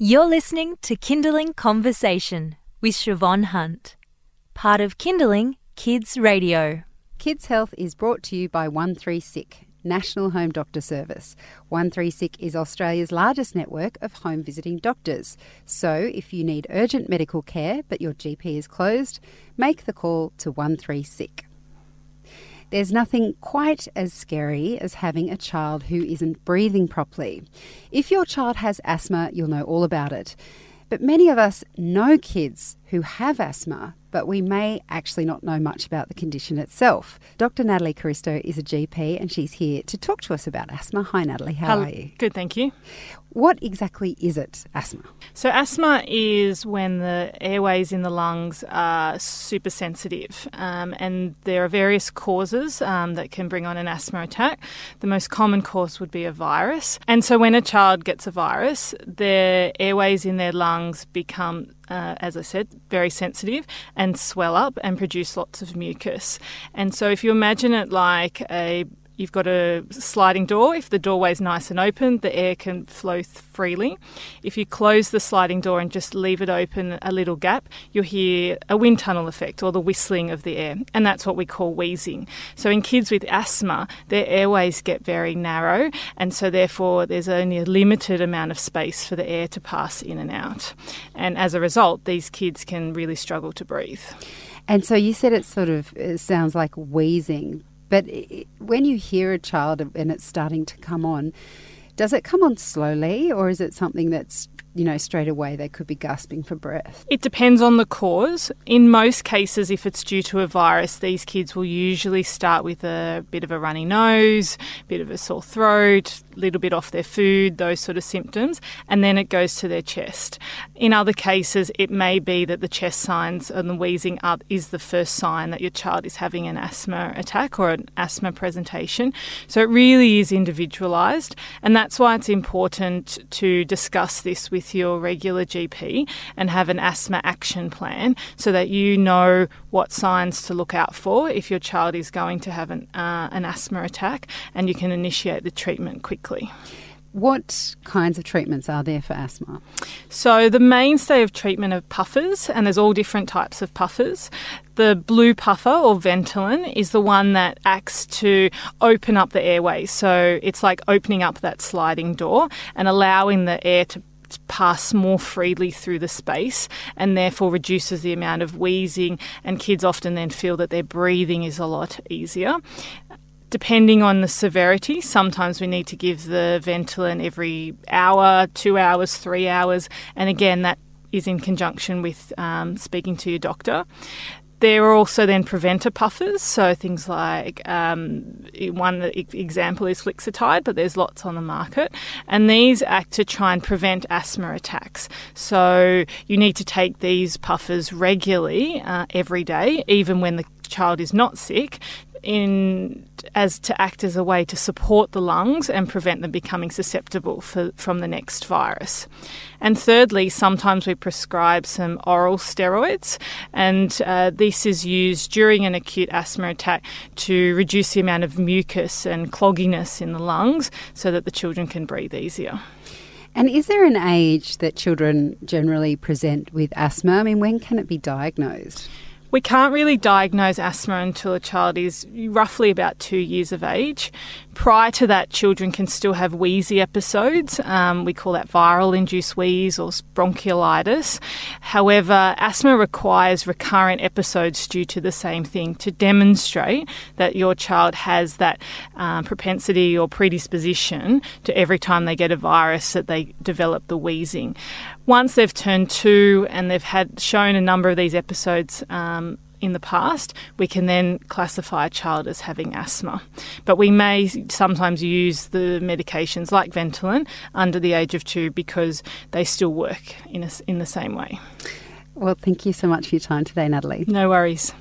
You're listening to Kinderling Conversation with Siobhan Hunt, part of Kinderling Kids Radio. Kids Health is brought to you by 13sick, National Home Doctor Service. 13sick is Australia's largest network of home visiting doctors. So if you need urgent medical care but your GP is closed, make the call to 13sick. There's nothing quite as scary as having a child who isn't breathing properly. If your child has asthma, you'll know all about it. But many of us know kids who have asthma, but we may actually not know much about the condition itself. Dr. Natalie Caristo is a GP and she's here to talk to us about asthma. Hi, Natalie. How Hello. are you? Good, thank you. What exactly is it, asthma? So, asthma is when the airways in the lungs are super sensitive, um, and there are various causes um, that can bring on an asthma attack. The most common cause would be a virus. And so, when a child gets a virus, their airways in their lungs become uh, as I said, very sensitive and swell up and produce lots of mucus. And so, if you imagine it like a You've got a sliding door. If the doorway is nice and open, the air can flow freely. If you close the sliding door and just leave it open a little gap, you'll hear a wind tunnel effect or the whistling of the air. And that's what we call wheezing. So in kids with asthma, their airways get very narrow. And so therefore, there's only a limited amount of space for the air to pass in and out. And as a result, these kids can really struggle to breathe. And so you said it sort of it sounds like wheezing, but when you hear a child and it's starting to come on, does it come on slowly or is it something that's, you know, straight away they could be gasping for breath? It depends on the cause. In most cases, if it's due to a virus, these kids will usually start with a bit of a runny nose, bit of a sore throat, little bit off their food, those sort of symptoms, and then it goes to their chest. In other cases, it may be that the chest signs and the wheezing up is the first sign that your child is having an asthma attack or an asthma presentation. So it really is individualised, and that's why it's important to discuss this with your regular GP and have an asthma action plan so that you know what signs to look out for if your child is going to have an, uh, an asthma attack and you can initiate the treatment quickly. What kinds of treatments are there for asthma? So, the mainstay of treatment are puffers, and there's all different types of puffers. The blue puffer or Ventolin is the one that acts to open up the airway. So, it's like opening up that sliding door and allowing the air to pass more freely through the space and therefore reduces the amount of wheezing and kids often then feel that their breathing is a lot easier depending on the severity, sometimes we need to give the Ventolin every hour, two hours, three hours, and again, that is in conjunction with um, speaking to your doctor. There are also then preventer puffers, so things like um, one example is Flixotide, but there's lots on the market, and these act to try and prevent asthma attacks. So you need to take these puffers regularly, uh, every day, even when the child is not sick, in as to act as a way to support the lungs and prevent them becoming susceptible for, from the next virus. And thirdly, sometimes we prescribe some oral steroids, and uh, this is used during an acute asthma attack to reduce the amount of mucus and clogginess in the lungs so that the children can breathe easier. And is there an age that children generally present with asthma? I mean, when can it be diagnosed? We can't really diagnose asthma until a child is roughly about two years of age. Prior to that, children can still have wheezy episodes. Um, we call that viral induced wheeze or bronchiolitis. However, asthma requires recurrent episodes due to the same thing to demonstrate that your child has that um, propensity or predisposition to every time they get a virus that they develop the wheezing. Once they've turned two and they've had shown a number of these episodes um, Um, in the past, we can then classify a child as having asthma. But we may sometimes use the medications like Ventolin under the age of two because they still work in, a, in the same way. Well, thank you so much for your time today, Natalie. No worries.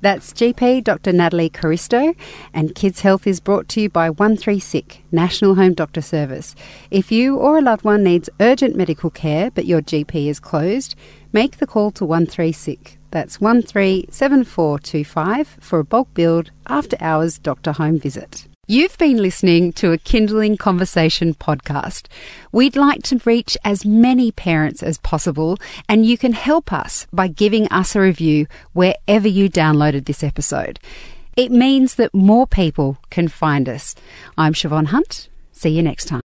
That's GP Dr. Natalie Caristo, and Kids Health is brought to you by 13sick, National Home Doctor Service. If you or a loved one needs urgent medical care but your GP is closed, make the call to 13sick. That's 137425 for a bulk billed after hours doctor home visit. You've been listening to a Kinderling Conversation podcast. We'd like to reach as many parents as possible, and you can help us by giving us a review wherever you downloaded this episode. It means that more people can find us. I'm Siobhan Hunt. See you next time.